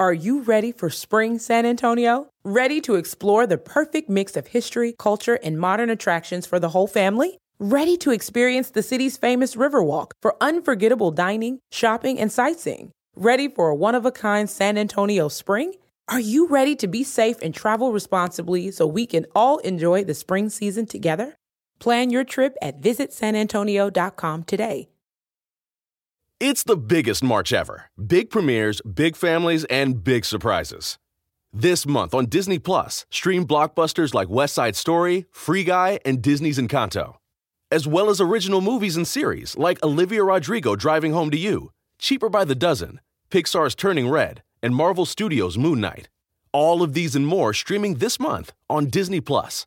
Are you ready for spring San Antonio? Ready to explore the perfect mix of history, culture, and modern attractions for the whole family? Ready to experience the city's famous Riverwalk for unforgettable dining, shopping, and sightseeing? Ready for a one of a kind San Antonio spring? Are you ready to be safe and travel responsibly so we can all enjoy the spring season together? Plan your trip at visitsanantonio.com today. It's the biggest March ever. Big premieres, big families, and big surprises. This month on Disney Plus, stream blockbusters like West Side Story, Free Guy, and Disney's Encanto, as well as original movies and series like Olivia Rodrigo Driving Home to You, Cheaper by the Dozen, Pixar's Turning Red, and Marvel Studios' Moon Knight. All of these and more streaming this month on Disney Plus.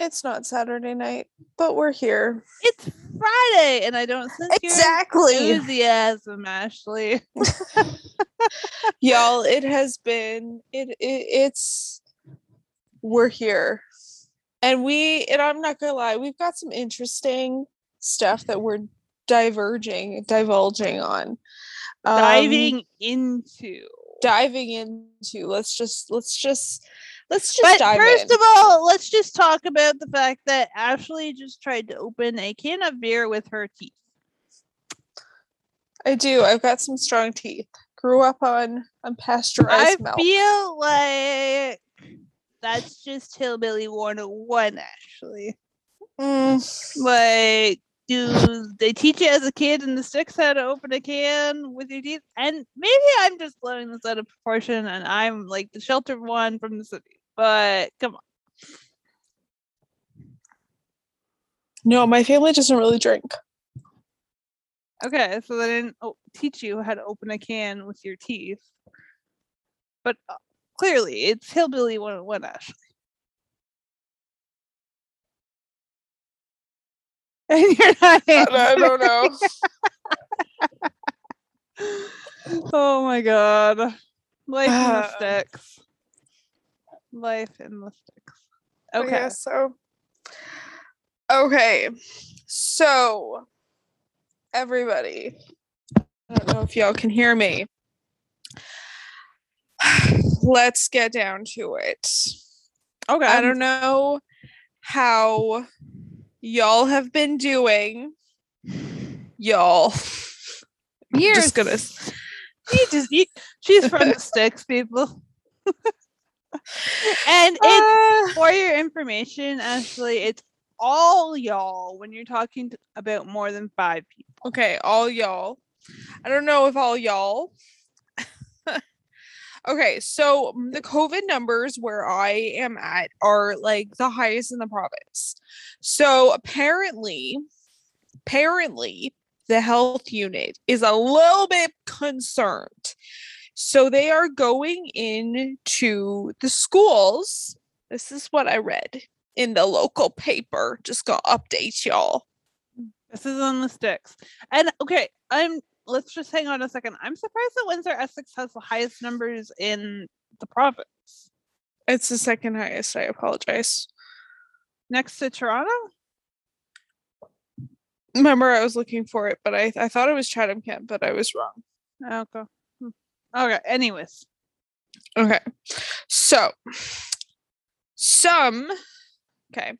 It's not Saturday night, but we're here. It's Friday, and I don't sense your Exactly. enthusiasm, Ashley. Y'all, it has been it, it it's we're here. And we and I'm not gonna lie, we've got some interesting stuff that we're diverging, divulging on. Um, Diving into. diving into. Let's just let's just let's just But dive first in. of all, let's just talk about the fact that Ashley just tried to open a can of beer with her teeth. I do. I've got some strong teeth. Grew up on unpasteurized I milk. I feel like that's just hillbilly 101 actually. Mm, Like do they teach you as a kid in the sticks how to open a can with your teeth? And maybe I'm just blowing this out of proportion and I'm like the sheltered one from the city. But come on. no, my family doesn't really drink. Okay, so they didn't teach you how to open a can with your teeth. But uh, clearly it's hillbilly 101 Ashley. And you're not I, I don't know. oh my god. Life in the sticks. Life in the sticks. Oh, but Okay. Yeah, so okay. So everybody, I don't know if y'all can hear me. Let's get down to it. Okay. I don't know how y'all have been doing. Y'all. You're just gonna s- you just she's from the sticks, people. and it's Ah. for your information, Ashley, it's all y'all when you're talking t- about more than five people. Okay, all y'all. I don't know if all y'all. okay, so mm, the COVID numbers where I am at are like the highest in the province. So apparently, apparently, the health unit is a little bit concerned. So they are going into the schools. This is what I read in the local paper. Just gonna update y'all. This is on the sticks. And okay, I'm let's just hang on a second. I'm surprised that Windsor Essex has the highest numbers in the province. It's the second highest. I apologize. Next to Toronto? Remember, I was looking for it, but I, I thought it was Chatham Kent, but I was wrong. Oh, okay. Okay. Anyways. Okay. So, some, okay.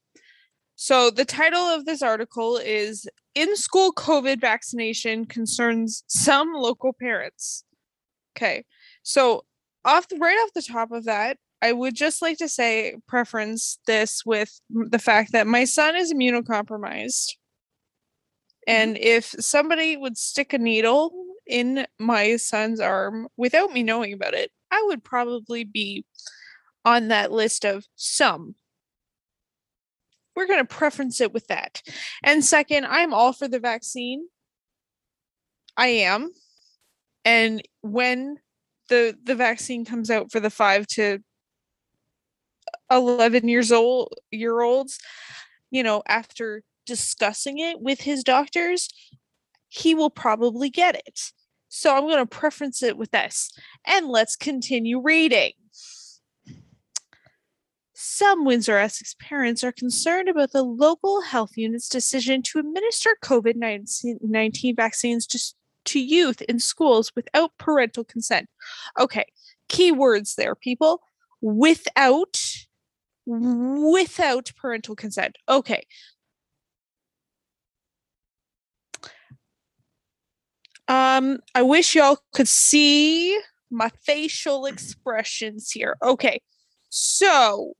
So, the title of this article is In School COVID Vaccination Concerns Some Local Parents. Okay. So, off the, right off the top of that, I would just like to say, preference this with the fact that my son is immunocompromised. Mm-hmm. And if somebody would stick a needle in my son's arm without me knowing about it, I would probably be on that list of some. We're going to preference it with that. And second, I'm all for the vaccine. I am. And when the the vaccine comes out for the 5 to 11 years old year olds you know after discussing it with his doctors he will probably get it so i'm going to preference it with this and let's continue reading some Windsor Essex parents are concerned about the local health unit's decision to administer COVID 19 vaccines to, to youth in schools without parental consent. Okay, key words there, people. Without without parental consent. Okay. Um, I wish y'all could see my facial expressions here. Okay. So,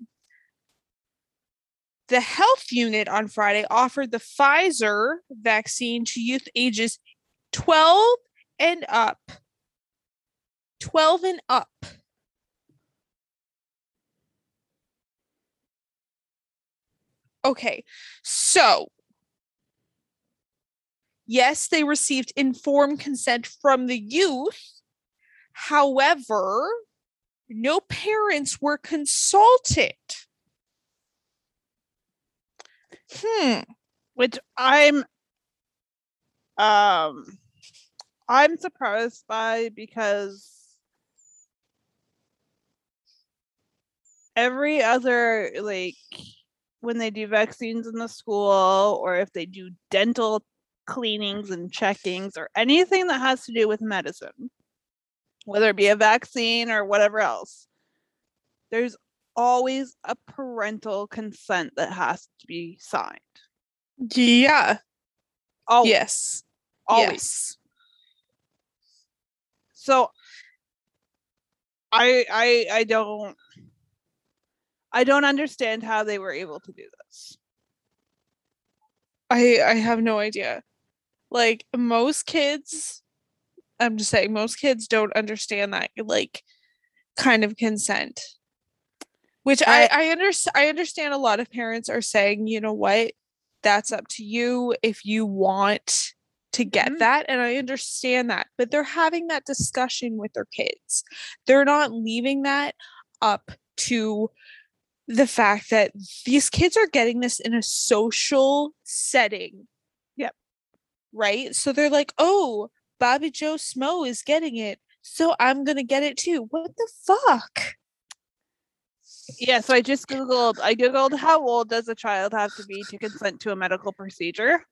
the health unit on Friday offered the Pfizer vaccine to youth ages 12 and up. 12 and up. Okay, so yes, they received informed consent from the youth. However, no parents were consulted. Hmm. Which I'm um I'm surprised by because every other like when they do vaccines in the school or if they do dental cleanings and checkings or anything that has to do with medicine whether it be a vaccine or whatever else, there's always a parental consent that has to be signed. Yeah. Oh, yes. always. Yes. So I I I don't I don't understand how they were able to do this. I I have no idea. Like most kids I'm just saying most kids don't understand that like kind of consent. Which I I, I understand I understand a lot of parents are saying, you know what? That's up to you if you want to get Mhm. that and I understand that, but they're having that discussion with their kids. They're not leaving that up to the fact that these kids are getting this in a social setting. Right? So they're like, "Oh, Bobby Joe Smo is getting it, so I'm going to get it too." What the fuck? Yeah, so I just googled I googled how old does a child have to be to consent to a medical procedure?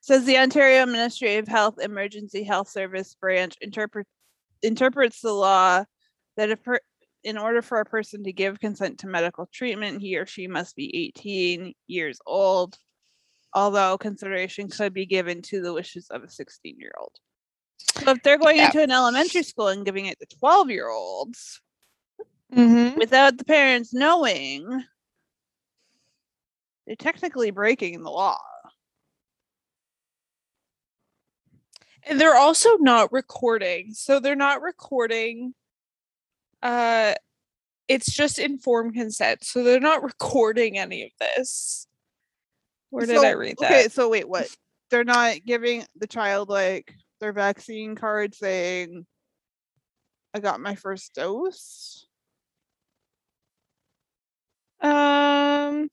Says the Ontario Ministry of Health Emergency Health Service branch interpret interprets the law that if per, in order for a person to give consent to medical treatment, he or she must be 18 years old, although consideration could be given to the wishes of a 16 year old. So if they're going Yeah. into an elementary school and giving it to 12 year olds, Mm-hmm. without the parents knowing, they're technically breaking the law. And they're also not recording. So they're not recording uh it's just informed consent. So they're not recording any of this. Where did So- I read that? Okay, so wait, what? They're not giving the child like their vaccine card saying, I got my first dose? Um,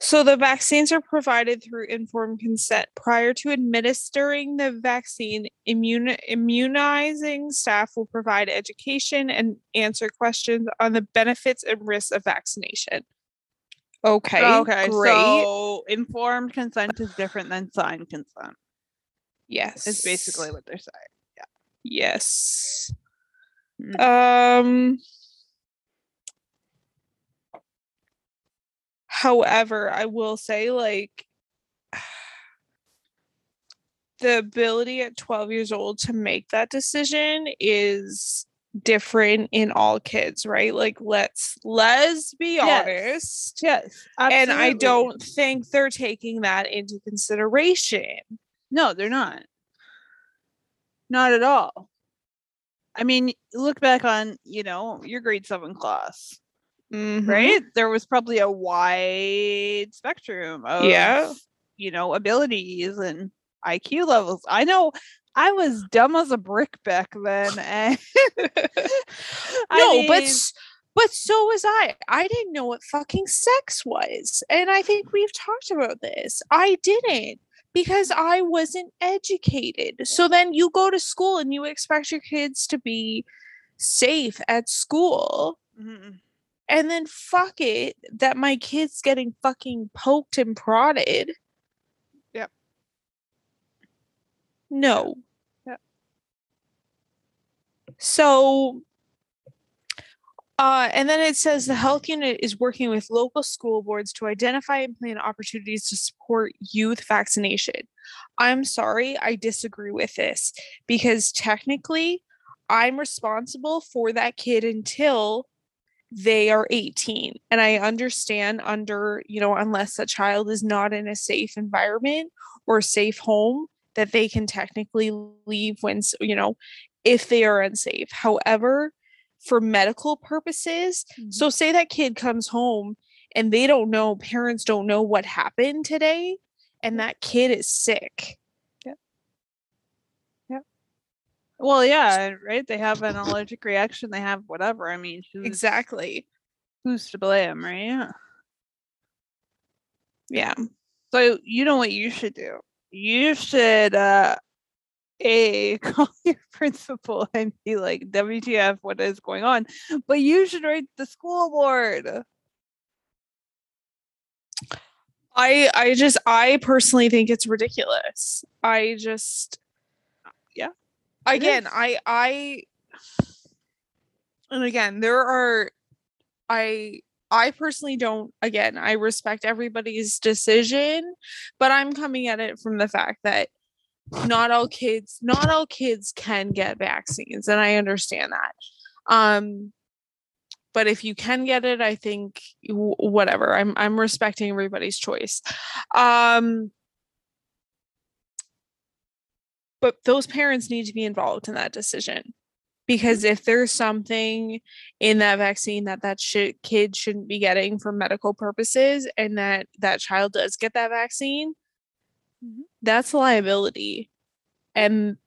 so the vaccines are provided through informed consent. Prior to administering the vaccine, immune immunizing staff will provide education and answer questions on the benefits and risks of vaccination. Okay, okay, great. so informed consent is different than signed consent. yes, Is basically what they're saying. Yeah. yes. Mm. Um. However, I will say, like, the ability at 12 years old to make that decision is different in all kids, right? Like, let's let's be Yes. honest. Yes. And I don't think they're taking that into consideration. No, they're not. Not at all. I mean, look back on, you know, your grade seven class, Mhm. right? There was probably a wide spectrum of, Yeah. you know, abilities and IQ levels. I know, I was dumb as a brick back then. And no, but mean- s- but so was I. I didn't know what fucking sex was. And I think we've talked about this. I didn't because I wasn't educated. So then you go to school and you expect your kids to be safe at school. Mhm. And then fuck it that my kid's getting fucking poked and prodded. Yep. No. So uh, and then it says the health unit is working with local school boards to identify and plan opportunities to support youth vaccination. I'm sorry, I disagree with this because technically I'm responsible for that kid until they are 18. And I understand under, you know, unless a child is not in a safe environment or safe home, that they can technically leave when, you know, if they are unsafe. However, for medical purposes, so say that kid comes home and they don't know, parents don't know what happened today, and that kid is sick. Yeah. Yeah. Well, yeah, right. They have an allergic reaction. They have whatever. I mean, who's, Exactly. Who's to blame, right? Yeah. Yeah. So you know what you should do? You should uh a call your principal and be like, WTF, what is going on? But you should write the school board. I I just I personally think it's ridiculous. I just Yeah, again. I I and again there are I I personally don't again I respect everybody's decision but I'm coming at it from the fact that not all kids not all kids can get vaccines and I understand that. Um but if you can get it i think whatever i'm i'm respecting everybody's choice um but those parents need to be involved in that decision because if there's something in that vaccine that that should, kid shouldn't be getting for medical purposes and that that child does get that vaccine Mhm. That's liability and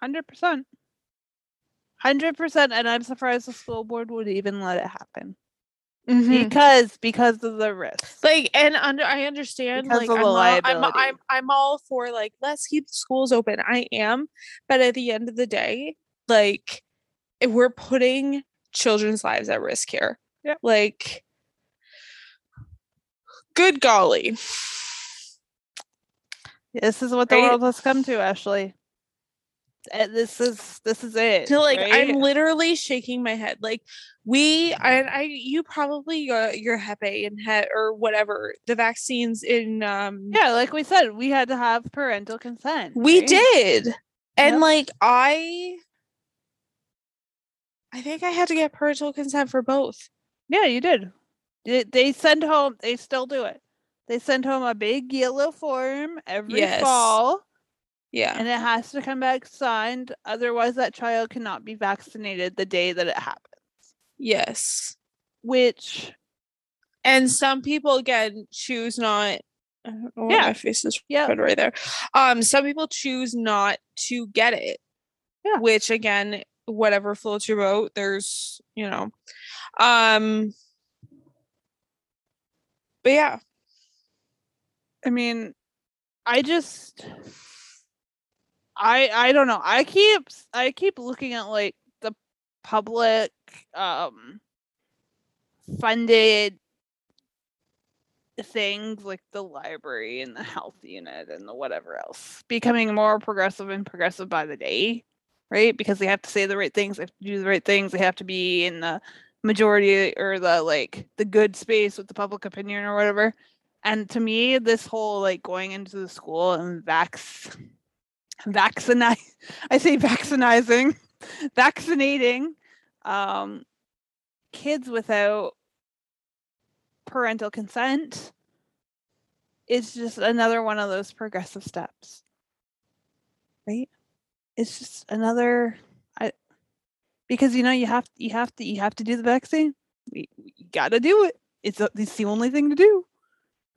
Hundred percent. Hundred percent. And I'm surprised the school board would even let it happen. Mhm. Because because of the risk. like and under i understand Because like I'm all, I'm. I'm i'm all for like let's keep schools open i am but at the end of the day like if we're putting children's lives at risk here Yep. like good golly This is what the Right? world has come to, Ashley. Uh, This is this is it. to like right? i'm literally shaking my head like we and i you probably got your hepe and het or whatever the vaccines in um yeah, like we said, we had to have parental consent. We right? did. And Yep. like I I think I had to get parental consent for both. Yeah, you did. They send home. They still do it. They send home a big yellow form every Yes. fall, Yeah. and it has to come back signed. Otherwise, that child cannot be vaccinated the day that it happens. yes. Which, And some people again choose not I don't know why Yeah. my face is Yeah. red right there. Um, some people choose not to get it. Yeah. Which again, whatever floats your boat, there's, you know. Um but yeah. I mean, I just, I I don't know. I keep I keep looking at like the public um funded things like the library and the health unit and the whatever else becoming more progressive and progressive by the day right because they have to say the right things they have to do the right things they have to be in the majority or the like the good space with the public opinion or whatever and to me this whole like going into the school and vax vaccinize i say vaccinizing vaccinating um kids without parental consent is just another one of those progressive steps. Right? It's just another i because you know you have you have to you have to do the vaccine. You, you got to do it. It's, it's the only thing to do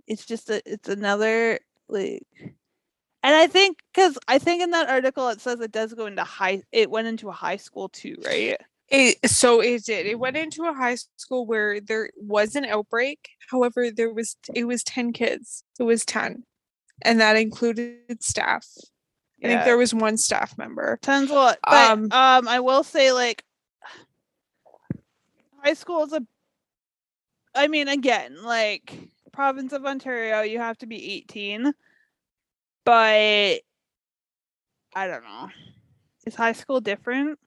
it's just a it's another like And I think because I think in that article it says it does go into high. It went into a high school too, right? It, so it did. It went into a high school where there was an outbreak. However, there was it was ten kids. It was ten, and that included staff. I think there was one staff member. Tons a lot. But Um, um, I will say like high school is a. I mean, again, like province of Ontario, you have to be eighteen, but I don't know. Is high school different?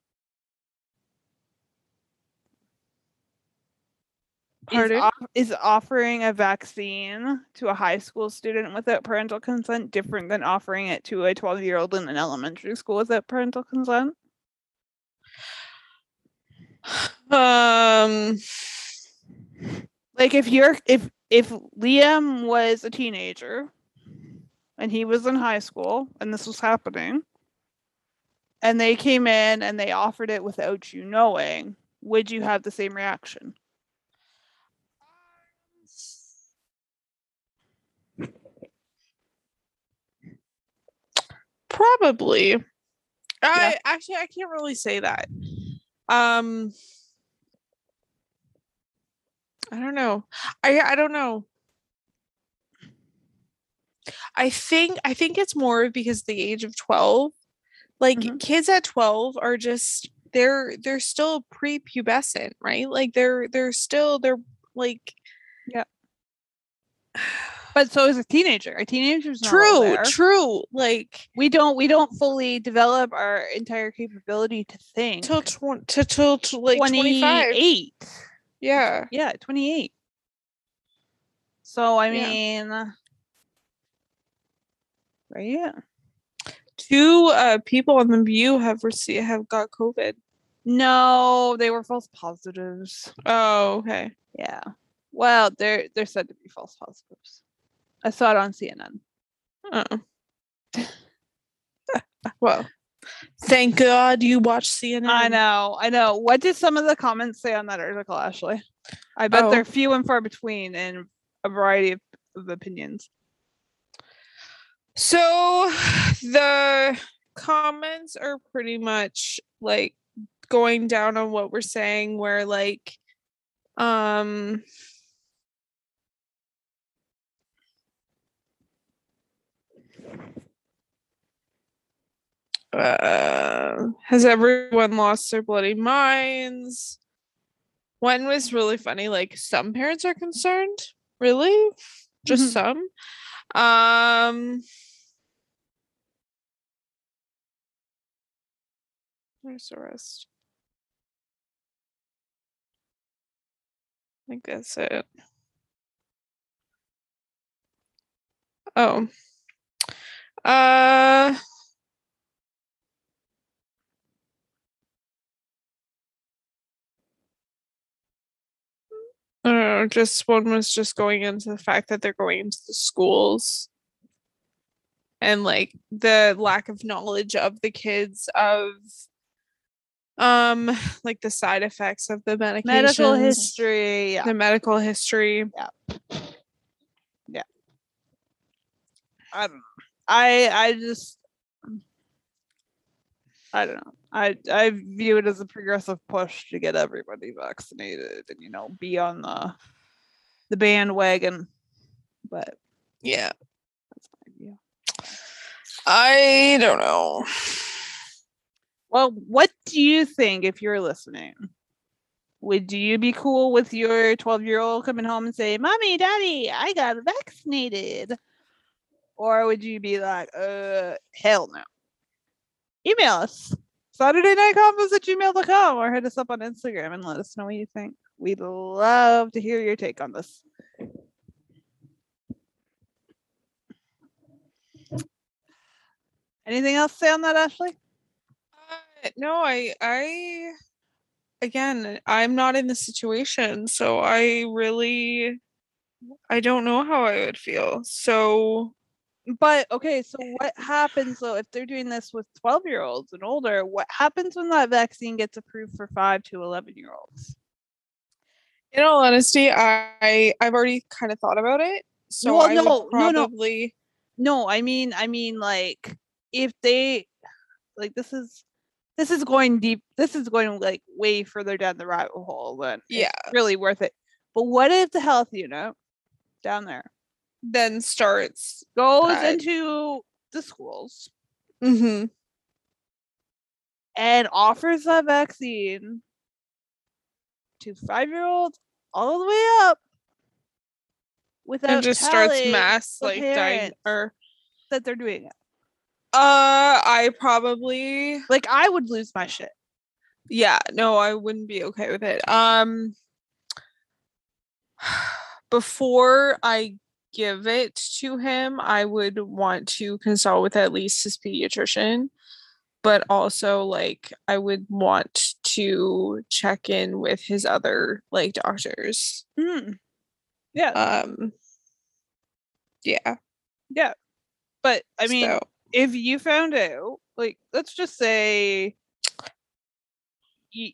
Is, off- is offering a vaccine to a high school student without parental consent different than offering it to a 12 year old in an elementary school without parental consent? Um, Like if you're if if Liam was a teenager and he was in high school and this was happening and they came in and they offered it without you knowing, would you have the same reaction? probably. I actually I can't really say that. Um, I don't know. I I don't know. I think I think it's more because the age of 12 like Mhm. kids at 12 are just they're they're still prepubescent, right? Like they're they're still they're like yeah. But so is a teenager. A teenager's not true, true. Like We don't we don't fully develop our entire capability to think. till tw- to till to like 25. 28. Yeah. Yeah, 28. So I Yeah. mean right? Two uh people on the view have received have got COVID. No, they were false positives. Oh, okay. Yeah. Well, they're they're said to be false positives. I saw it on CNN. Oh. well, thank God you watched CNN. I know, I know. What did some of the comments say on that article, Ashley? I bet Oh. they're few and far between in a variety of, of opinions. So the comments are pretty much like going down on what we're saying where like um uh, has everyone lost their bloody minds? One was really funny. Like some parents are concerned. Really? Just Mhm. some? Um Where's the rest? I think that's it. Oh. Uh Just one was just going into the fact that they're going into the schools and like the lack of knowledge of the kids of um like the side effects of the medications Medical history. Yeah. the medical history I don't know. I I just I don't know. I I view it as a progressive push to get everybody vaccinated and you know be on the the bandwagon. But yeah that's my view. i don't know Well, what do you think if you're listening? Would you be cool with your 12 year old coming home and say, Mommy, Daddy, I got vaccinated? Or would you be like, uh, hell no? Email us Saturday night convos at gmail.com or hit us up on Instagram and let us know what you think. We'd love to hear your take on this. Anything else to say on that, Ashley? Uh, no i i again i'm not in the situation so i really i don't know how i would feel so But okay, so what happens though if they're doing this with 12 year olds and older? What happens when that vaccine gets approved for 5 to 11 year olds? in all honesty i i've already kind of thought about it so Well, i no, would no, no. probably no, I mean, I mean, like if they, like this is, this is going deep. This is going like way further down the rabbit hole than Yeah. really worth it. But what if the health unit down there Then starts. goes Right. into the schools Mm-hmm. and offers that vaccine to five year olds all the way up without And just starts mass like dying or that they're doing it. uh I probably Like I would lose my shit. yeah, no, I wouldn't be okay with it. Um before I give it to him, I would want to consult with at least his pediatrician, but also like I would want to check in with his other like doctors. Mm. Yeah, Um yeah. yeah. But I mean, so- if you found out, like, let's just say, you,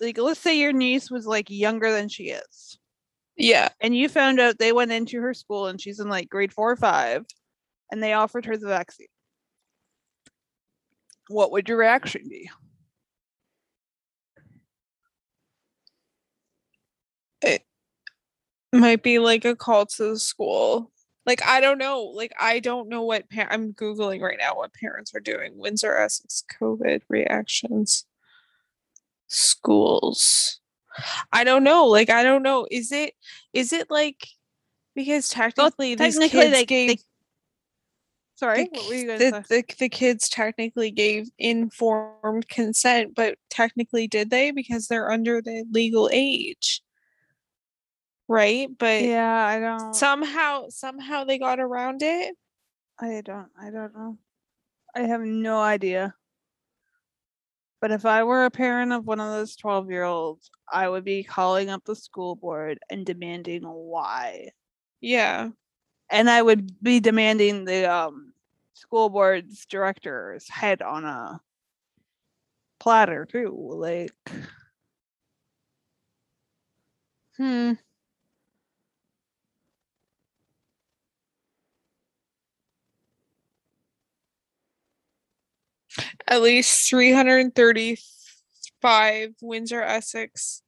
like, let's say your niece was like younger than she is, yeah. and you found out they went into her school and she's in like grade four or five, and they offered her the vaccine. What would your reaction be? It might be like a call to the school. Like I don't know. Like I don't know what par- I'm googling right now what parents are doing. Windsor Essex COVID reactions. Schools. I don't know. Like I don't know. Is it is it like because technically these technically kids they- they gave Sorry, the, what were you going to the, say? the, the kids technically gave informed consent, but technically did they because they're under the legal age. Right? But Yeah, I don't. somehow somehow they got around it I don't. I don't know. I have no idea. But if I were a parent of one of those 12 year olds, I would be calling up the school board and demanding why. yeah And I would be demanding the um, school board's director's head on a platter, too. Like, hmm at least 335 windsor essex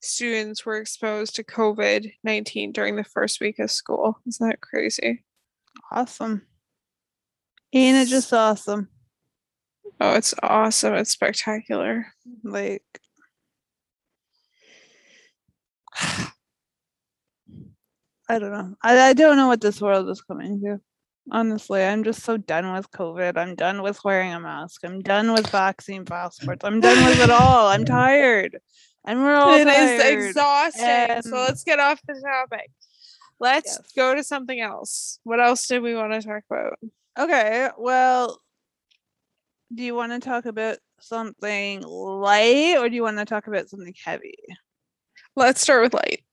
students were exposed to covid-19 during the first week of school isn't that crazy awesome. Ain't it just awesome? oh it's awesome it's spectacular Like, I don't know. I, I don't know what this world is coming to. Honestly, I'm just so done with COVID. I'm done with wearing a mask. I'm done with vaccine passports. I'm done with it all. I'm tired. And we're all It is tired. exhausting. and- so let's get off the topic. Let's Yes. go to something else. What else did we want to talk about? Okay, well, do you want to talk about something light or do you want to talk about something heavy? Let's start with light.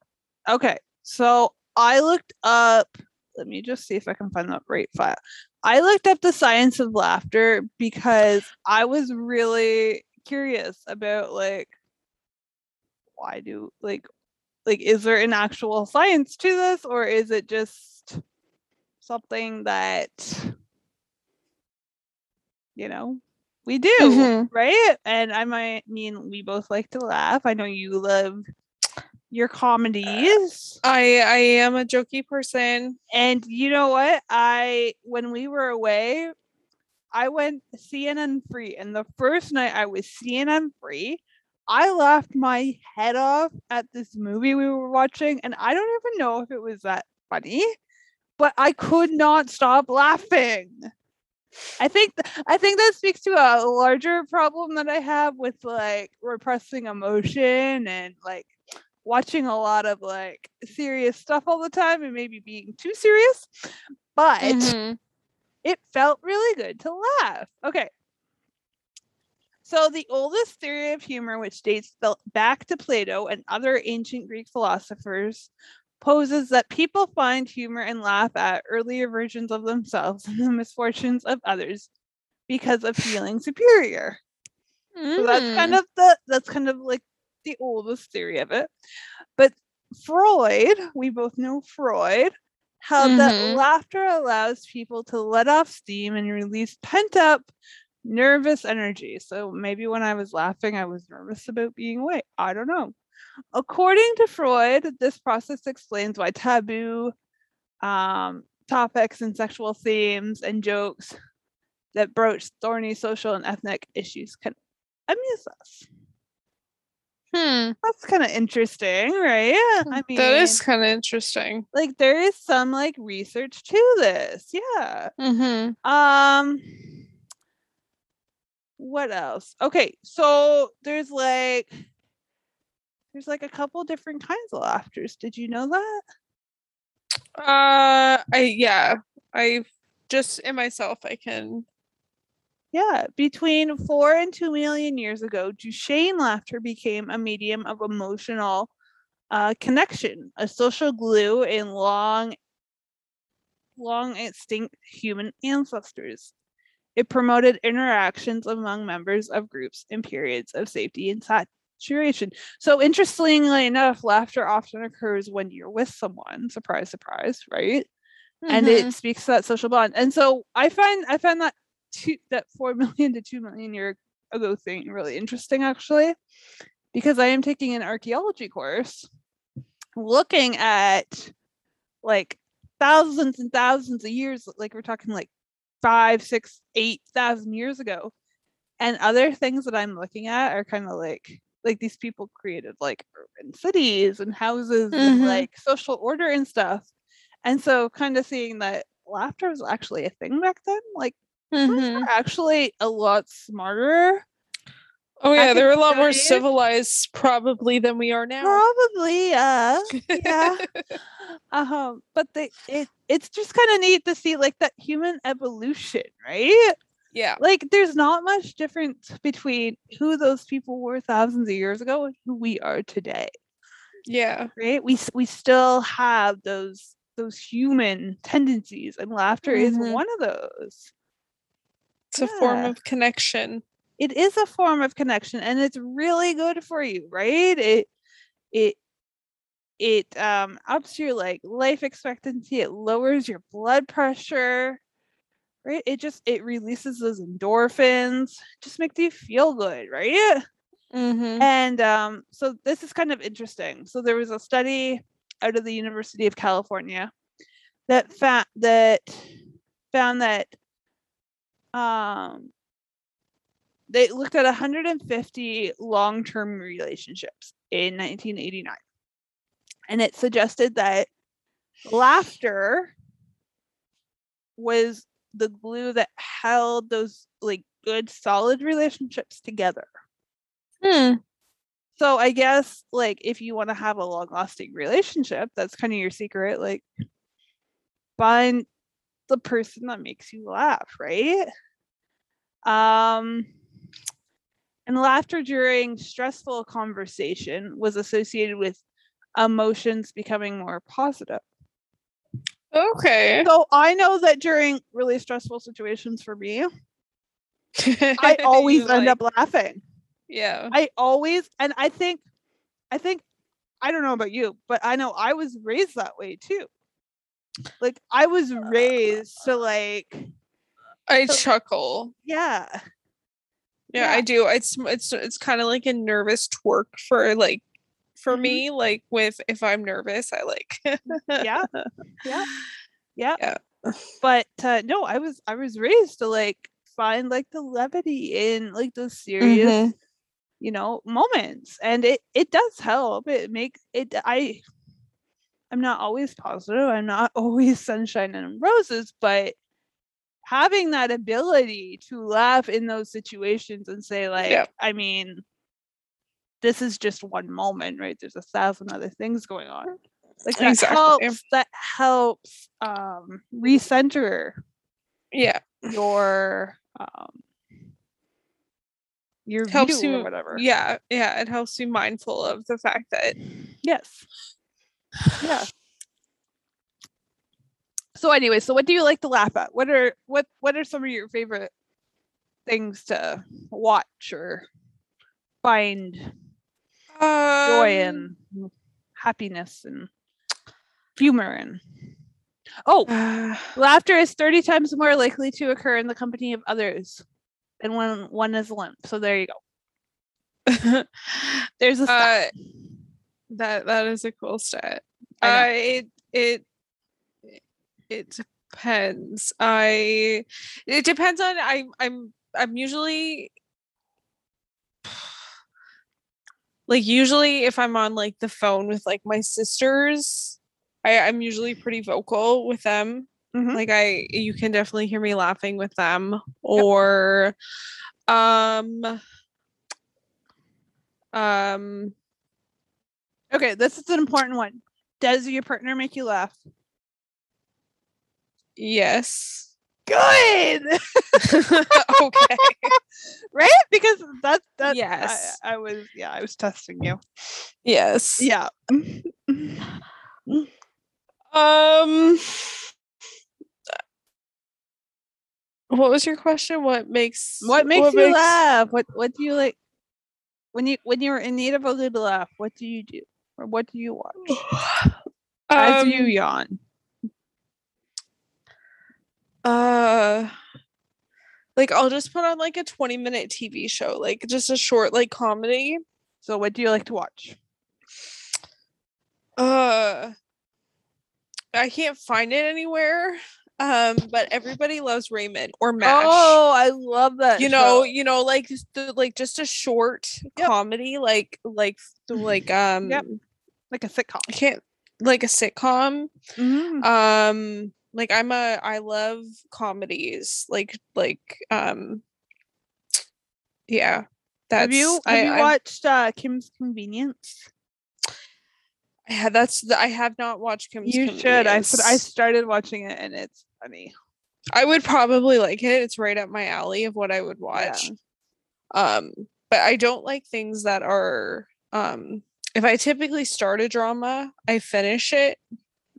Okay, so I looked up. Let me just see if I can find the right file. I looked up the science of laughter because I was really curious about like why do like like is there an actual science to this or is it just something that you know we do Mhm. right and i might mean we both like to laugh i know you love your comedies uh, I I am a jokey person. and you know what? I when we were away i went cnn free and the first night i was cnn free i laughed my head off at this movie we were watching and i don't even know if it was that funny but i could not stop laughing. I think th- i think that speaks to a larger problem that i have with like repressing emotion and like watching a lot of like serious stuff all the time and maybe being too serious but Mhm. it felt really good to laugh. Okay. So, the oldest theory of humor, which dates back to Plato and other ancient Greek philosophers, poses that people find humor and laugh at earlier versions of themselves and the misfortunes of others because of feeling superior. So that's kind Mm. of the that's kind of like the oldest theory of it. But Freud, we both know Freud, how that laughter allows people to let off steam and release pent up nervous energy. So maybe when I was laughing, I was nervous about being awake. I don't know. According to Freud, this process explains why taboo um, topics and sexual themes and jokes that broach thorny social and ethnic issues can amuse us. Hmm. That's kind of interesting, right? I mean, that is kind of interesting. like there is some like research to this. Yeah. Mm-hmm. Um what else? Okay, so there's like there's like a couple different kinds of laughters. Did you know that? Uh, I yeah, I just in myself I can. Yeah, between 4 and 2 million years ago, Duchenne laughter became a medium of emotional uh, connection, a social glue in long long extinct human ancestors. It promoted interactions among members of groups in periods of safety and saturation. So, interestingly enough, laughter often occurs when you're with someone. Surprise, surprise, right? And Mhm. it speaks to that social bond. And so, I find I find that two, that four million to two million year ago thing really interesting, actually, because I am taking an archaeology course looking at like thousands and thousands of years like we're talking like five six eight thousand years ago and other things that i'm looking at are kind of like like these people created like urban cities and houses and Mhm. like social order and stuff and so kind of seeing that laughter was actually a thing back then like Mhm. were actually a lot smarter Oh yeah, they're a lot more civilized probably than we are now. probably uh yeah um but they it it's just kind of neat to see like that human evolution right yeah. like there's not much difference between who those people were thousands of years ago and who we are today Yeah. right we we still have those those human tendencies and laughter is Mhm. one of those It's a form of connection. it is a form of connection and it's really good for you right? It it it um ups your like life expectancy it lowers your blood pressure right? It just it releases those endorphins just makes you feel good right? Mm-hmm. and um so this is kind of interesting. So there was a study out of the university of california that found that found that um they looked at 150 long-term relationships in 1989 and it suggested that laughter was the glue that held those like good solid relationships together Hmm. so I guess like if you want to have a long lasting relationship, that's kind of your secret. Like find the person that makes you laugh, right? Um and laughter during stressful conversation was associated with emotions becoming more positive. Okay. So I know that during really stressful situations for me, I always You end like- up laughing. Yeah. I always and I think I think I don't know about you, but I know I was raised that way too. Like I was raised to like I So- chuckle. yeah. Yeah, Yeah. I do. It's it's it's kind of like a nervous twerk for like for Mhm. me. Like with if I'm nervous, I like. Yeah. Yeah. Yeah. Yeah. But uh, no, I was I was raised to like find like the levity in like those serious Mhm. you know moments and it it does help it make it i i'm not always positive i'm not always sunshine and roses but having that ability to laugh in those situations and say like Yeah. i mean this is just one moment right there's a thousand other things going on like that Exactly. helps that helps um recenter Yeah. your um your Helps view or you. whatever Yeah. Yeah. It helps you mindful of the fact that. Yes. Yeah. So anyway, so what do you like to laugh at? What are what what are some of your favorite things to watch or find joy Um, and happiness and humor and Oh, Uh, laughter is 30 times more likely to occur in the company of others than when one is alone. So there you go. There's a uh, that that is a cool stat. I. Uh, it it it depends. I it depends on I I'm I'm usually like usually if I'm on like the phone with like my sisters, I I'm usually pretty vocal with them. Mhm. Like I you can definitely hear me laughing with them or um um Okay, this is an important one. Does your partner make you laugh? yes. Good. okay. right? Because that's that Yes. I, I was yeah, I was testing you. Yes. Yeah. Um What was your question? What makes What makes you laugh? What what do you like when you when you're in need of a good laugh, what do you do? Or what do you watch? As you Um, yawn. uh like I'll just put on like a 20 minute TV show, like just a short like comedy. So what do you like to watch? Uh I can't find it anywhere. Um, but everybody loves Raymond or Mash. Oh, I love that. you know, show. you know, like just the, like just a short Yep. comedy, like like the- like um like a sitcom. I can't like a sitcom. Mhm. Um like I'm a I love comedies. Like like um yeah. That's have you have I, you watched uh Kim's Convenience? Yeah, that's the, I have not watched Kim's convenience. you should. I Convenience. started watching it and it's funny. I would probably like it. It's right up my alley of what I would watch. Um, but I don't like things that are um if I typically start a drama, I finish it.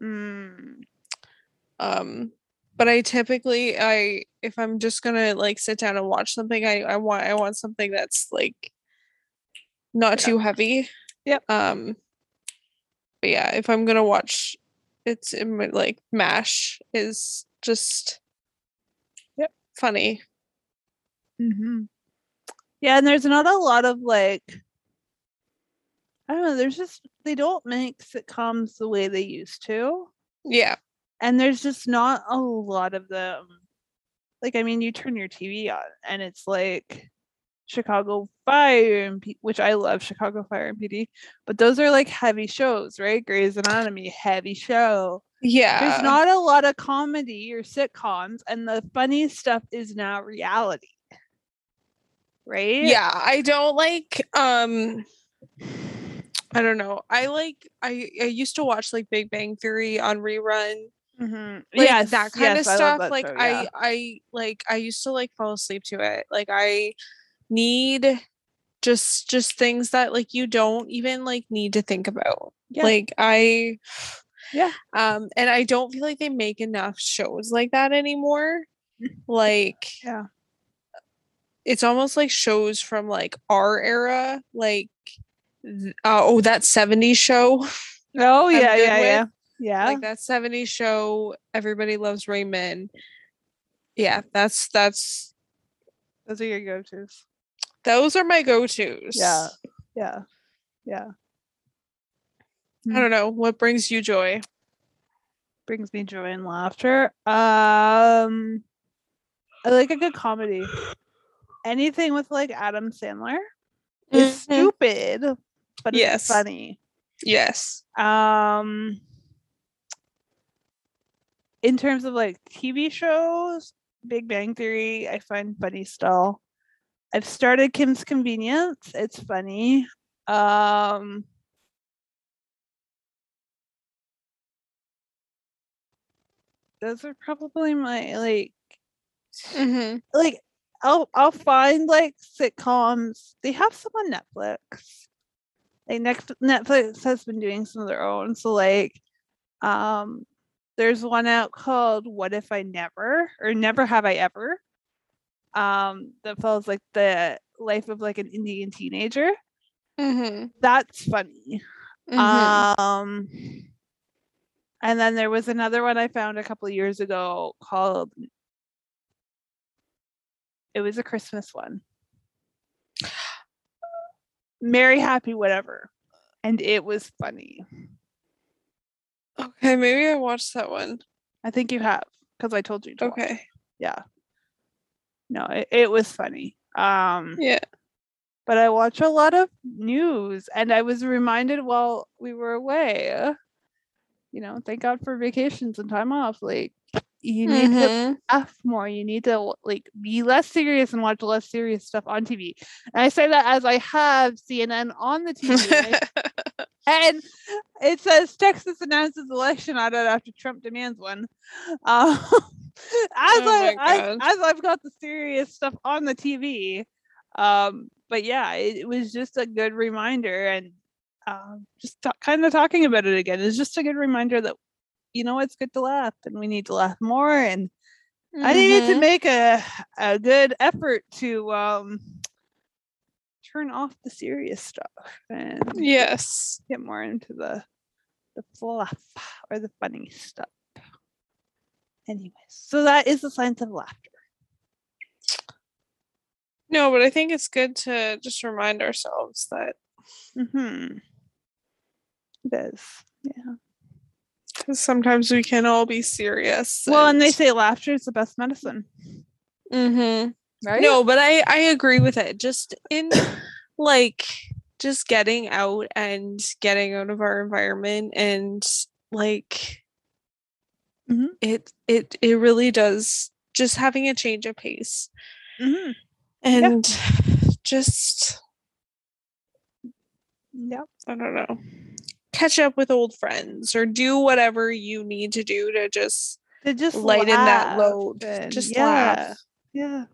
Mm. Um, but I typically I if I'm just gonna like sit down and watch something, I I want I want something that's like not Yeah. too heavy. Yep. Um but yeah, if I'm gonna watch it's in my- like MASH is just Yep. funny. hmm Yeah, and there's not a lot of like I don't know, there's just they don't make sitcoms the way they used to. Yeah. And there's just not a lot of them. Like I mean, you turn your TV on and it's like Chicago Fire and P- which I love Chicago Fire and PD, but those are like heavy shows, right? Grey's Anatomy, heavy show. Yeah. There's not a lot of comedy or sitcoms, and the funny stuff is now reality. Right? yeah i don't like um i don't know i like i i used to watch like big bang theory on rerun Mm-hmm. like yes, that kind yes, of I stuff that like show, i yeah. i like i used to like fall asleep to it like i need just just things that like you don't even like need to think about Yeah. like i Yeah. um and i don't feel like they make enough shows like that anymore like Yeah. it's almost like shows from like our era like uh, oh that 70s show Oh I'm yeah, good yeah, yeah, yeah. like that 70s show everybody loves raymond yeah that's that's Those are your go-tos. those are my go-to's Yeah, yeah, yeah. i don't know what brings you joy Brings me joy and laughter. Um, I like a good comedy. Anything with like Adam Sandler is Mhm. stupid, but Yes. it's funny. yes Um, in terms of like TV shows, Big Bang Theory, I find funny still. I've started Kim's Convenience. It's funny. Um, those are probably my like mm-hmm. like I'll I'll find like sitcoms. They have some on Netflix. Like next Netflix has been doing some of their own. So like um there's one out called What If I Never or Never Have I Ever. Um that follows like the life of like an Indian teenager. Mm-hmm. That's funny. Mm-hmm. Um And then there was another one I found a couple of years ago called it was a Christmas one. Merry Happy Whatever. And it was funny. Okay, maybe I watched that one. I think you have because I told you to. watch. Okay. Yeah. No, it, it was funny. Um Yeah. but I watch a lot of news and I was reminded while we were away. You know, thank God for vacations and time off. Like you need to Mhm. laugh more. You need to like be less serious and watch less serious stuff on TV. And I say that as I have CNN on the TV. and it says Texas announces election audit after Trump demands one. Um, as Oh I my as, I've got the serious stuff on the TV, um, but yeah, it, it was just a good reminder, and um, just kind of talking about it again is just a good reminder that you know it's good to laugh, and we need to laugh more, and I needed to Mhm. make a a good effort to um turn off the serious stuff and Yes. get more into the the fluff or the funny stuff. Anyways, so that is the science of laughter. No, but I think it's good to just remind ourselves that Mm-hmm. It is. Yeah. 'Cause sometimes we can all be serious. Well, and they say laughter is the best medicine, Mhm. right? No, but I I agree with it. Just in like just getting out and getting out of our environment and like Mhm. it it it really does just having a change of pace Mm-hmm. and just Yep. I don't know catch up with old friends or do whatever you need to do to just To just lighten that load. and- Just yeah, laugh. Yeah.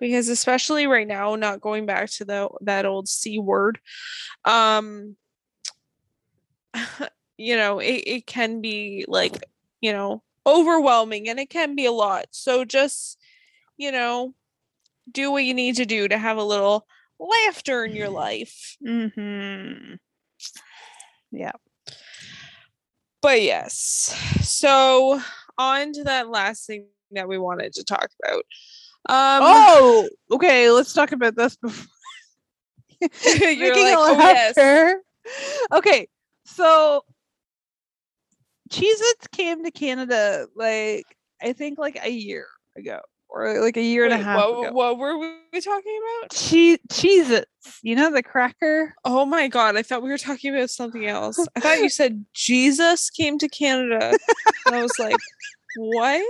because especially right now not going back to the that old c word um you know it, it can be like you know overwhelming and it can be a lot so just you know do what you need to do to have a little laughter in your life Mm-hmm. But yes so on to that last thing that we wanted to talk about um oh, okay. Let's talk about this before. you're like, oh yes. Okay, so Cheez-Its came to Canada like I think like a year ago or like a year and a half what, ago. what were we talking about Cheese, Cheez-Its, you know the cracker? Oh my god, I thought we were talking about something else. I thought you said Jesus came to Canada. and I was like, what?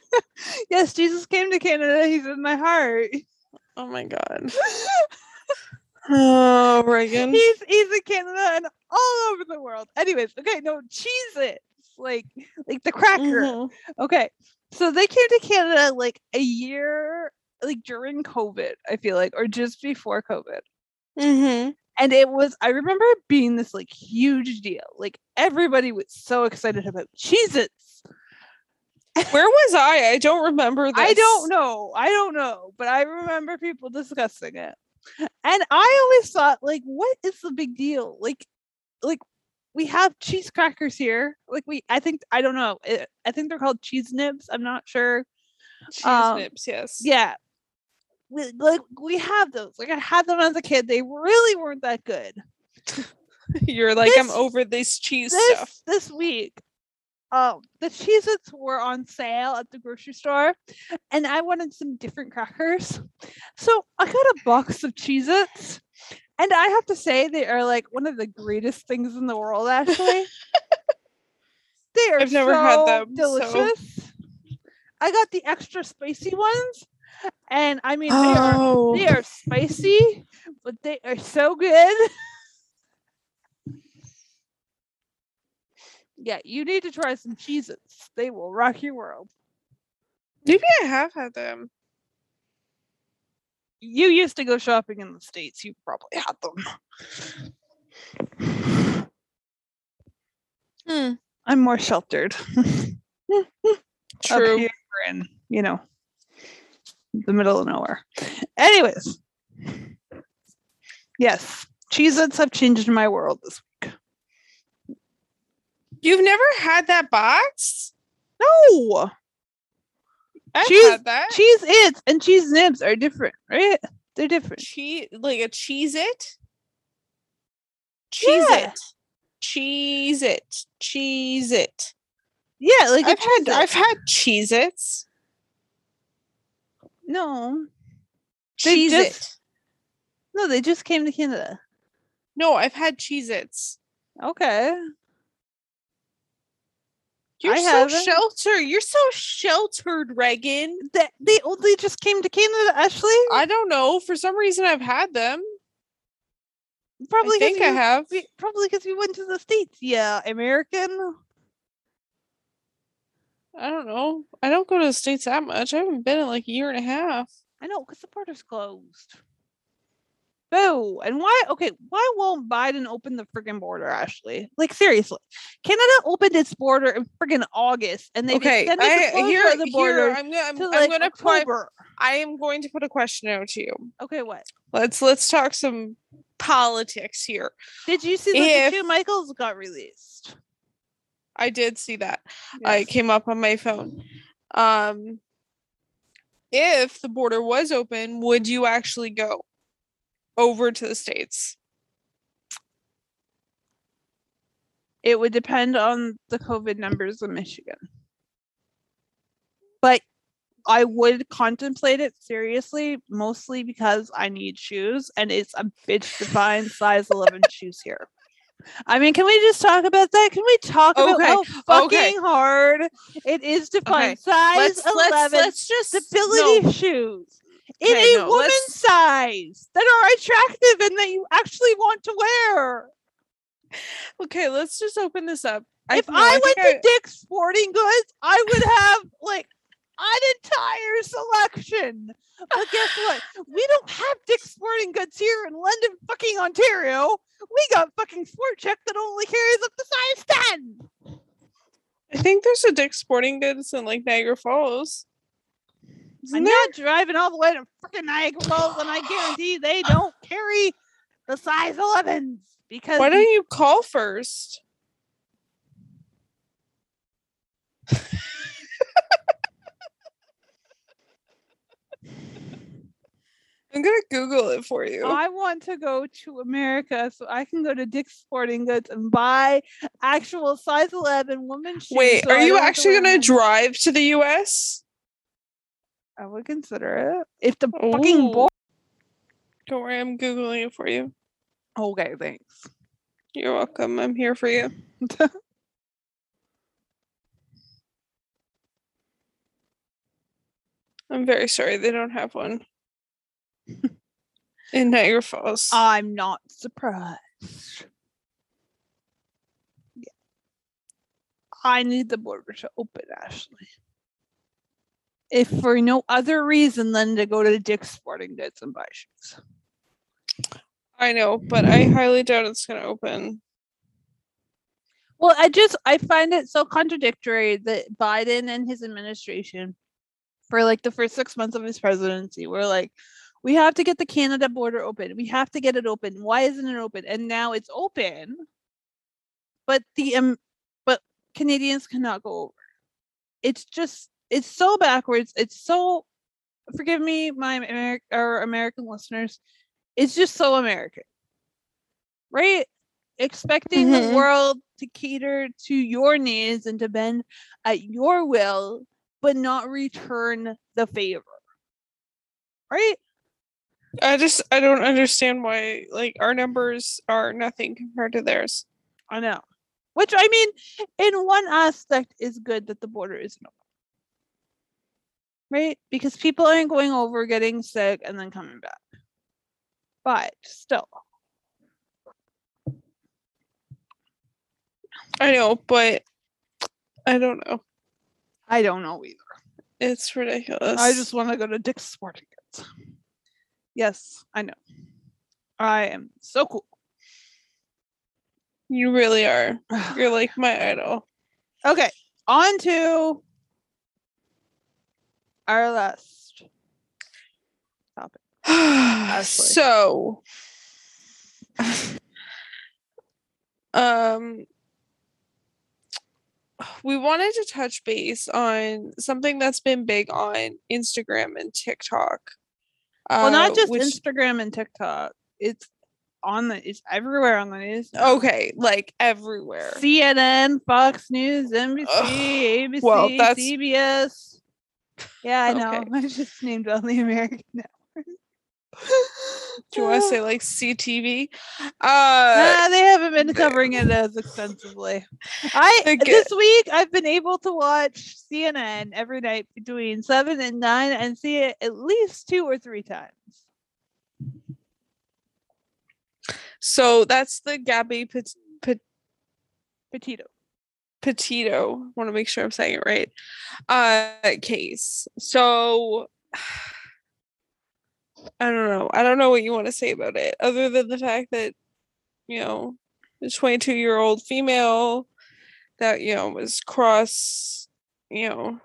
yes, Jesus came to Canada. He's in my heart. Oh my god. Oh, Reagan. he's he's in Canada and all over the world. Anyways, okay, no Cheez-Its, like like the cracker. Mhm. Okay. So they came to Canada like a year like during COVID, I feel like, or just before COVID. Mhm. And it was I remember it being this like huge deal. Like everybody was so excited about Cheez-Its. Where was I? I don't remember this. I don't know. I don't know, but I remember people discussing it. And I always thought, like, what is the big deal? Like, like we have cheese crackers here. Like we, I think I don't know. I- I think they're called cheese nibs. I'm not sure. Cheese Um, nips, yes. Yeah, we, like we have those. Like I had them as a kid. They really weren't that good. You're like, I'm over this cheese this stuff. this week um the Cheez-Its were on sale at the grocery store and I wanted some different crackers. So I got a box of Cheez-Its and I have to say they are like one of the greatest things in the world actually. they are I've never had so them, so- delicious. I got the extra spicy ones and I mean they are Oh. they are spicy, but they are so good. yeah, you need to try some Cheez-Its. They will rock your world. Maybe I have had them. You used to go shopping in the States. You probably had them. Hmm. I'm more sheltered. Up True. here in, you know, the middle of nowhere. Anyways. Yes. Cheez-Its have changed my world this week. You've never had that box? No. I've Cheese-. Cheese its and cheese nibs are different, right? They're different. cheese like a cheese it cheese Yeah. it cheese it cheese it Yeah, like I've had i've had cheese its no, cheese it no. They just came to Canada. no i've had cheese its Okay. You're I so haven't. sheltered you're so sheltered reagan They, they only just came to Canada, Ashley. i don't know for some reason i've had them probably i think 'cause i have we- Probably because we went to the states. Yeah, American. i don't know i don't go to the states that much i haven't been in like a year and a half I know because the border's closed. Boo! And why? Okay, why won't Biden open the friggin' border, Ashley? Like seriously, Canada opened its border in friggin' August, and they okay extended the I, closure here, of the border here i'm gonna i'm, to I'm gonna put, October. i am going to put a question out to you Okay, what? let's let's talk some politics here Did you see If- the two Michaels got released? I did see that. I came up on my phone. Um if the border was open, would you actually go over to the states? It would depend on the COVID numbers in Michigan. But I would contemplate it seriously, mostly because I need shoes and it's a bitch to find size 11 shoes here. I mean, can we just talk about that? Can we talk about how fucking okay. hard it is to find size Let's 11 let's let's just stability no. shoes in Okay, a no, woman's let's- size that are attractive and that you actually want to wear? Okay, let's just open this up. if no, I, went I- to Dick's Sporting Goods, I would have like an entire selection. But guess what? We don't have Dick's Sporting Goods here in London, fucking Ontario. We got fucking Sport Chek that only carries up to size 10. I think there's a Dick's Sporting Goods in like Niagara Falls. I'm there? not driving all the way to freaking Niagara Falls, and I guarantee they don't carry the size 11s because Why don't you call first? I'm gonna Google it for you. I want to go to America so I can go to Dick's Sporting Goods and buy actual size 11 woman shoes. Wait, so are I you actually gonna drive to the US? I would consider it. If the fucking Ooh. boy. Don't worry, I'm Googling it for you. Okay, thanks. You're welcome. I'm here for you. I'm very sorry they don't have one in Niagara Falls. I'm not surprised. Yeah. I need the border to open, Ashley. If for no other reason than to go to Dick's Sporting Goods and buy shoes. I know, but I highly doubt it's gonna open. Well, I just I find it so contradictory that Biden and his administration, for like the first six months of his presidency, were like, we have to get the Canada border open. We have to get it open. Why isn't it open? And now it's open, but the um, but Canadians cannot go over. It's just it's so backwards. It's so forgive me, my Ameri- or American listeners. It's just so American, right? Expecting Mhm. the world to cater to your needs and to bend at your will, but not return the favor, right? I just I don't understand why like our numbers are nothing compared to theirs. I know. Which I mean, in one aspect, is good that the border isn't open. Right? Because people aren't going over, getting sick, and then coming back. But still, I know, but I don't know. I don't know either. It's ridiculous. I just want to go to Dick's Sporting Goods. Yes, I know. I am so cool. you really are. You're like my idol. Okay, on to our last topic. so um we wanted to touch base on something that's been big on Instagram and TikTok. well, uh, not just which- Instagram and TikTok. It's on the. It's everywhere on the news. Okay, like everywhere. CNN, Fox News, NBC, Ugh, ABC, well, that's- CBS. Yeah, I know. Okay. I just named all the American. networks. Do you want to say like CTV? Uh, Ah, they haven't been covering it as extensively. I this week I've been able to watch CNN every night between seven and nine and see it at least two or three times. so that's the Gabby Pet- Pet- Petito. Petito. Want to make sure I'm saying it right. Uh, case. So I don't know. I don't know what you want to say about it, other than the fact that you know the 22 year old female that you know was cross, you know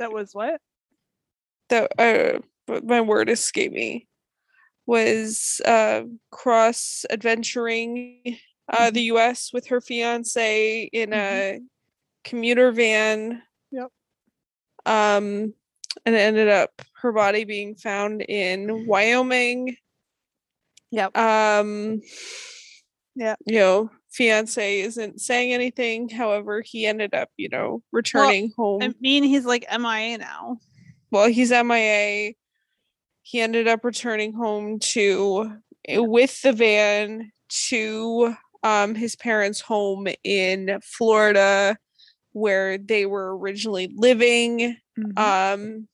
That was what? that uh but my word escaped me was uh cross adventuring uh the US with her fiance in a commuter van. Yep. Um and it ended up her body being found in Wyoming. Yep. Um Yeah. You know, fiance isn't saying anything. However, he ended up, you know, returning home I mean, he's like MIA now. well he's mia he ended up returning home to eh, with the van to um his parents home in florida where they were originally living. Um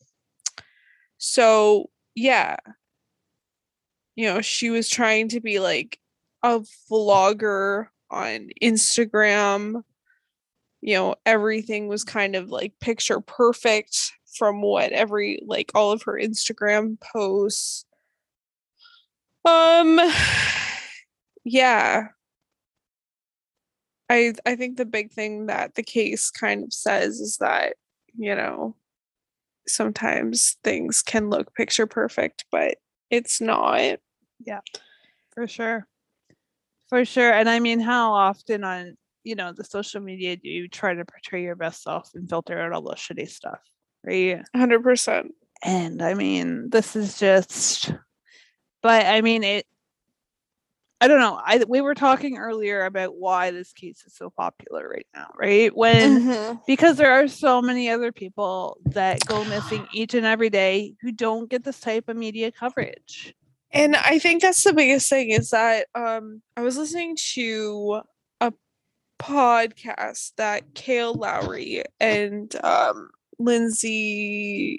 so yeah. You know she was trying to be like a vlogger on instagram. You know everything was kind of like picture perfect from what every like all of her instagram posts. Um yeah i i think the big thing that the case kind of says is that you know sometimes things can look picture perfect but it's not. Yeah. for sure. For sure and i mean how often on you know the social media do you try to portray your best self and filter out all the shitty stuff right? 100% and i mean this is just but i mean it i don't know i we were talking earlier about why this case is so popular right now right when Mhm. because there are so many other people that go missing each and every day who don't get this type of media coverage And I think that's the biggest thing is that um I was listening to a podcast that Kail Lowry and um Lindsie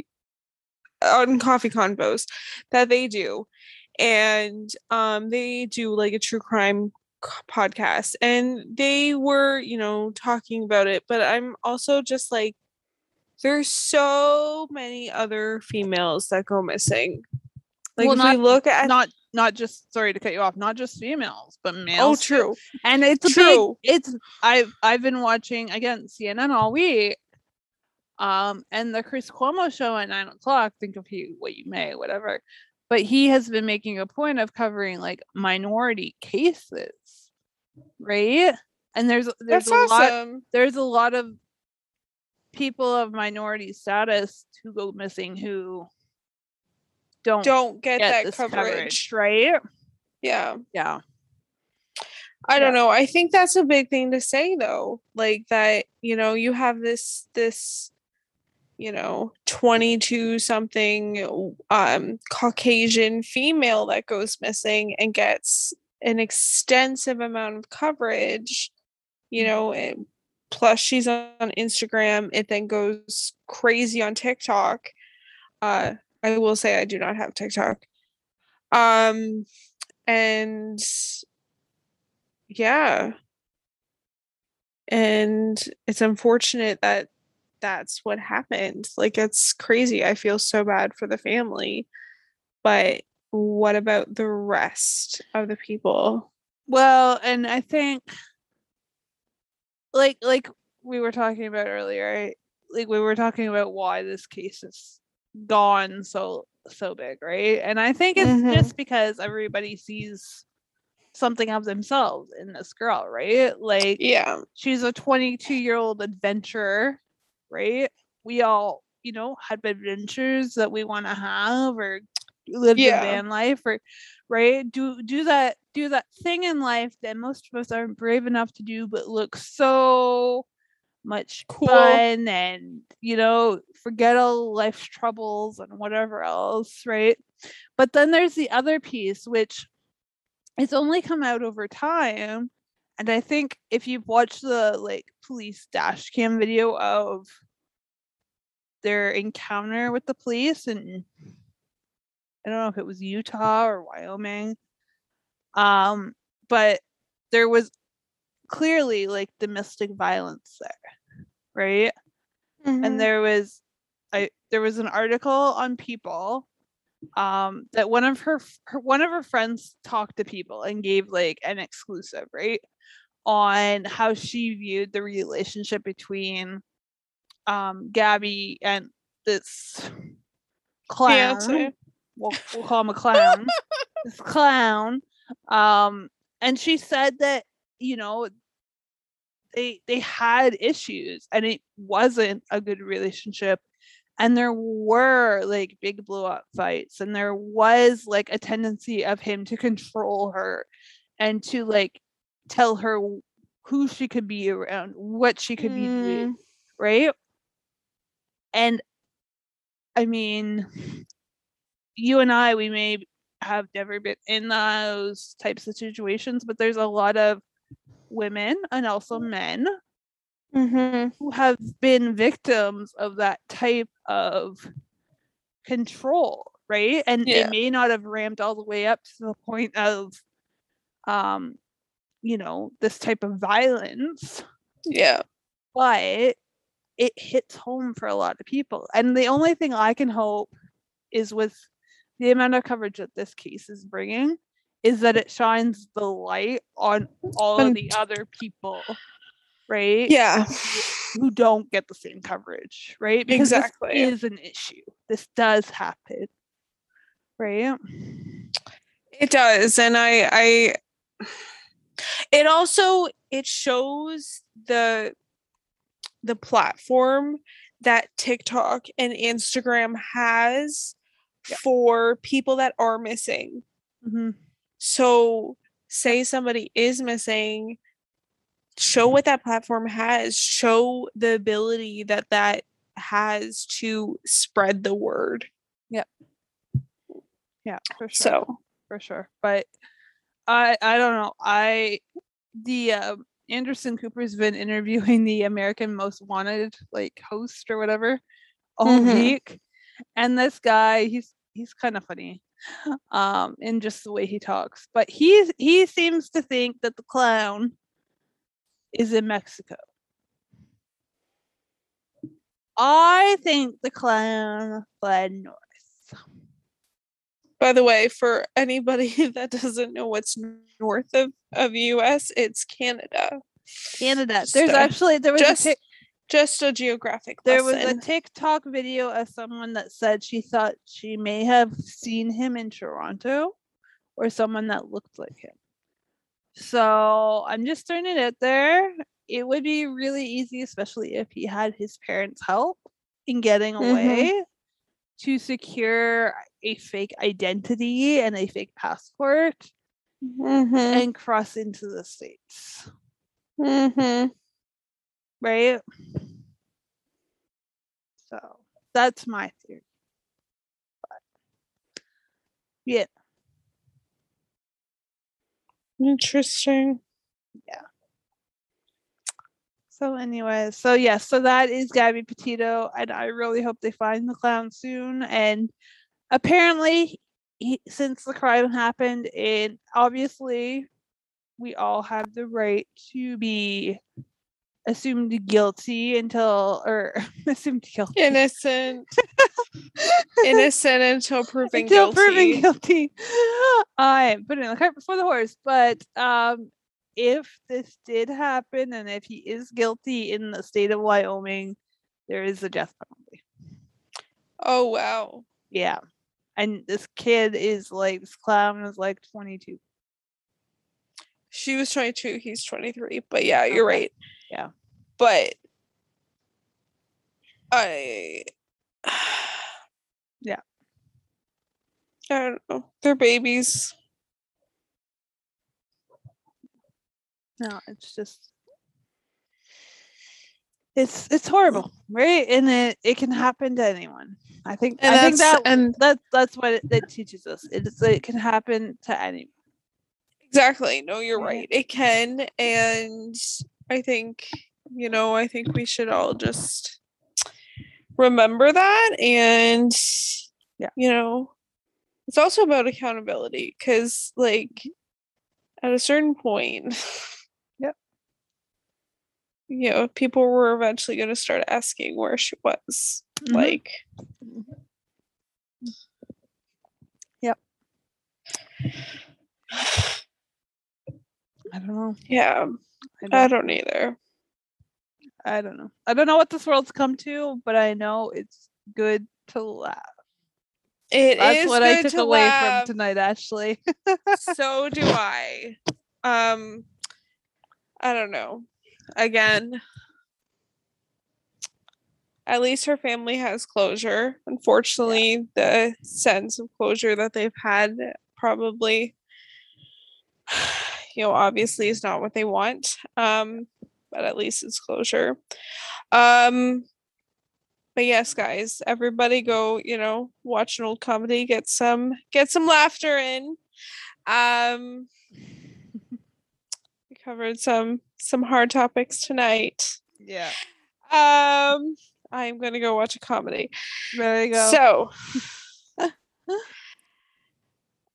on Coffee Convos that they do. And um they do like a true crime podcast and they were, you know, talking about it, but I'm also just like there's so many other females that go missing. Like Well, if we look at not not just sorry to cut you off not just females but oh males too. true and it's True. big it's i've i've been watching again cnn all week um and the chris cuomo show at nine o'clock think of you what you may whatever but he has been making a point of covering like minority cases right? And there's there's that's a lot awesome. there's a lot of people of minority status who go missing who don't, don't get, get that this coverage. right? Yeah. Yeah. I don't know i think that's a big thing to say though like that you know you have this this you know 22 something um caucasian female that goes missing and gets an extensive amount of coverage you Mm-hmm. know and plus she's on instagram it then goes crazy on tiktok. Uh i will say i do not have tiktok. Um and yeah. And it's unfortunate that that's what happened like it's crazy i feel so bad for the family but what about the rest of the people Well, and I think like like we were talking about earlier, right? Like we were talking about why this case is gone so so big, right? And I think it's Mhm. just because everybody sees something of themselves in this girl, right? Like Yeah. she's a 22 year old adventurer, right? We all, you know, have adventures that we want to have or live Yeah. the van life or right do do that do that thing in life that most of us aren't brave enough to do but looks so much Cool. fun and you know forget all life's troubles and whatever else right but then there's the other piece which it's only come out over time and i think if you've watched the like police dash cam video of their encounter with the police and i don't know if it was utah or wyoming um but there was clearly like domestic violence there right Mhm. and there was I there was an article on People um that one of her, her one of her friends talked to people and gave like an exclusive right on how she viewed the relationship between um Gabby and this clown. Fiance. we'll, we'll call him a clown. This clown. Um and she said that you know they they had issues and it wasn't a good relationship. And there were like big blow up fights and there was like a tendency of him to control her and to like tell her who she could be around what she could be doing Mm. right and i mean you and i we may have never been in those types of situations but there's a lot of women and also men Mhm. who have been victims of that type of control right and Yeah. it may not have ramped all the way up to the point of um you know this type of violence Yeah. but it hits home for a lot of people and the only thing i can hope is with the amount of coverage that this case is bringing is that it shines the light on all of the other people right Yeah. who don't get the same coverage, right? Because Exactly. this is an issue. This does happen, right? It does. And I I it also it shows the the platform that TikTok and Instagram has Yeah. for people that are missing. Mm-hmm. So say somebody is missing, show what that platform has, show the ability that that has to spread the word. Yeah, for sure. So, for sure. But I I don't know. I the uh, Anderson Cooper's been interviewing the American Most Wanted like host or whatever all Mhm. week, and this guy he's he's kind of funny, um, in just the way he talks. But he's he seems to think that the clown is in Mexico. I think the clown fled north. By the way, for anybody that doesn't know what's north of of US, it's Canada. Canada. There's a- actually there was just a tic- just a geographic there was a lesson. TikTok video of someone that said she thought she may have seen him in Toronto or someone that looked like him. So I'm just throwing it out there. It would be really easy, especially if he had his parents' help in getting Mhm. away to secure a fake identity and a fake passport Mhm, and cross into the States. mhm. right? So that's my theory. But, yeah, Interesting. Yeah. So anyway, so yeah, so that is Gabby Petito, and I really hope they find the clown soon. And apparently, he, since the crime happened, and obviously, we all have the right to be assumed guilty until or assumed guilty Innocent. Innocent until proven until guilty. proven guilty. I put it in the cart before the horse. But um, if this did happen, and if he is guilty in the state of Wyoming, there is a death penalty. Oh wow. Yeah, and this kid is like this clown is like twenty two. She was 22, he's 23. But yeah, you're Okay. right. Yeah. But I Yeah. I don't know. They're babies. No, it's just it's it's horrible, mm. right? And it, it can happen to anyone. I think And I think that and- that that's what it, that teaches us. It's it can happen to anyone. Exactly. No, you're right. It can. And I think, you know, I think we should all just remember that. And, Yeah. you know, it's also about accountability because, like, at a certain point. you know, people were eventually going to start asking where she was. Mhm. Like, Yep. I don't know. yeah, I I don't, don't either. I don't know. I don't know what this world's come to, but I know it's good to laugh. It That's is what I took to away laugh. from tonight, Ashley. so do I. Um I don't know. Again, at least her family has closure. Unfortunately, the sense of closure that they've had probably you know, obviously is not what they want. Um but at least it's closure. Um but yes, guys, everybody go, you know, watch an old comedy, get some get some laughter in. Um covered some some hard topics tonight. yeah. Um I'm gonna go watch a comedy. There you go. So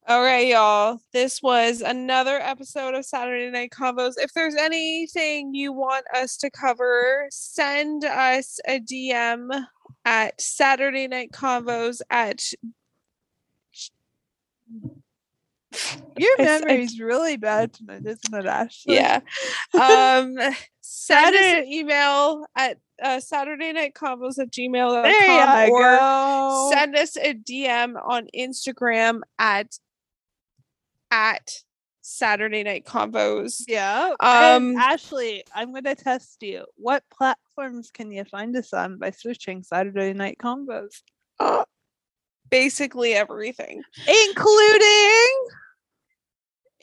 all right, y'all. This was another episode of Saturday Night Convos. If there's anything you want us to cover, send us a DM at Saturday Night Convos at Your I s- I- memory's really bad tonight, isn't it, Ashley? yeah. Um send us an email at uh, Saturday Night Convos at gmail.com There you or go. send us a DM on Instagram at at Saturday Night Convos. Yeah. Um, and Ashley, I'm going to test you. What platforms can you find us on by searching Saturday Night Convos? Uh, basically everything. Including,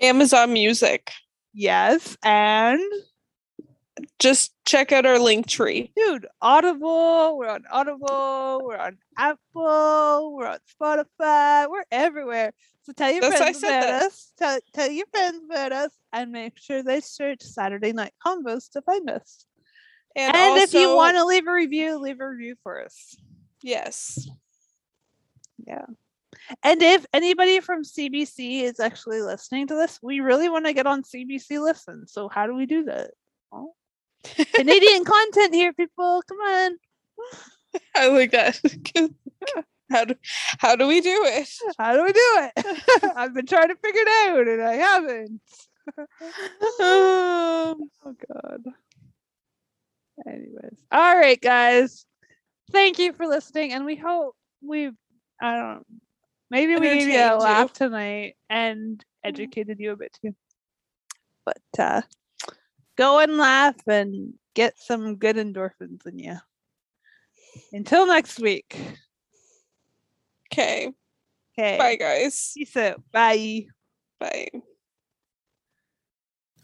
Amazon Music. yes, and Just check out our link tree. dude, Audible. We're on Audible. We're on Apple. We're on Spotify. We're everywhere. So tell your That's friends about that. us. Tell, tell your friends about us and make sure they search Saturday Night Convos to find us. And, And, if you want to leave a review, leave a review for us. yes. And if anybody from CBC is actually listening to this, we really want to get on CBC Listen. So how do we do that? Oh. Canadian content here, people. Come on. I like that. how do how do we do it? How do we do it? I've been trying to figure it out and I haven't. Um, Oh god. Anyways. All right, guys. Thank you for listening. And we hope we've I don't. Maybe we gave you a Entertained you. tonight and educated you a bit too. But uh go and laugh and get some good endorphins in you. Until next week. okay. Okay. Bye guys. Peace out. Bye. Bye.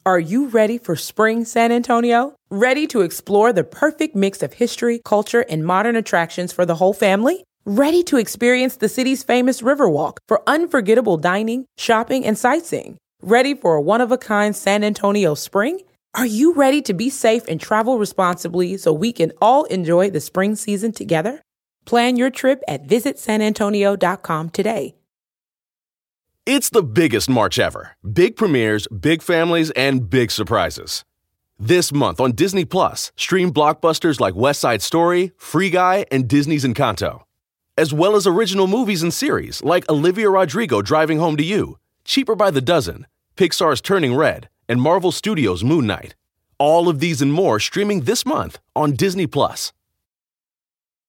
Are you ready for spring San Antonio? Ready to explore the perfect mix of history, culture, and modern attractions for the whole family? Ready to experience the city's famous Riverwalk for unforgettable dining, shopping, and sightseeing? Ready for a one of a kind San Antonio spring? Are you ready to be safe and travel responsibly so we can all enjoy the spring season together? Plan your trip at visitsanantonio.com today. It's the biggest March ever. Big premieres, big families, and big surprises. This month on Disney Plus, stream blockbusters like West Side Story, Free Guy, and Disney's Encanto, as well as original movies and series like Olivia Rodrigo Driving Home to You, Cheaper by the Dozen, Pixar's Turning Red, and Marvel Studios' Moon Knight. All of these and more streaming this month on Disney Plus.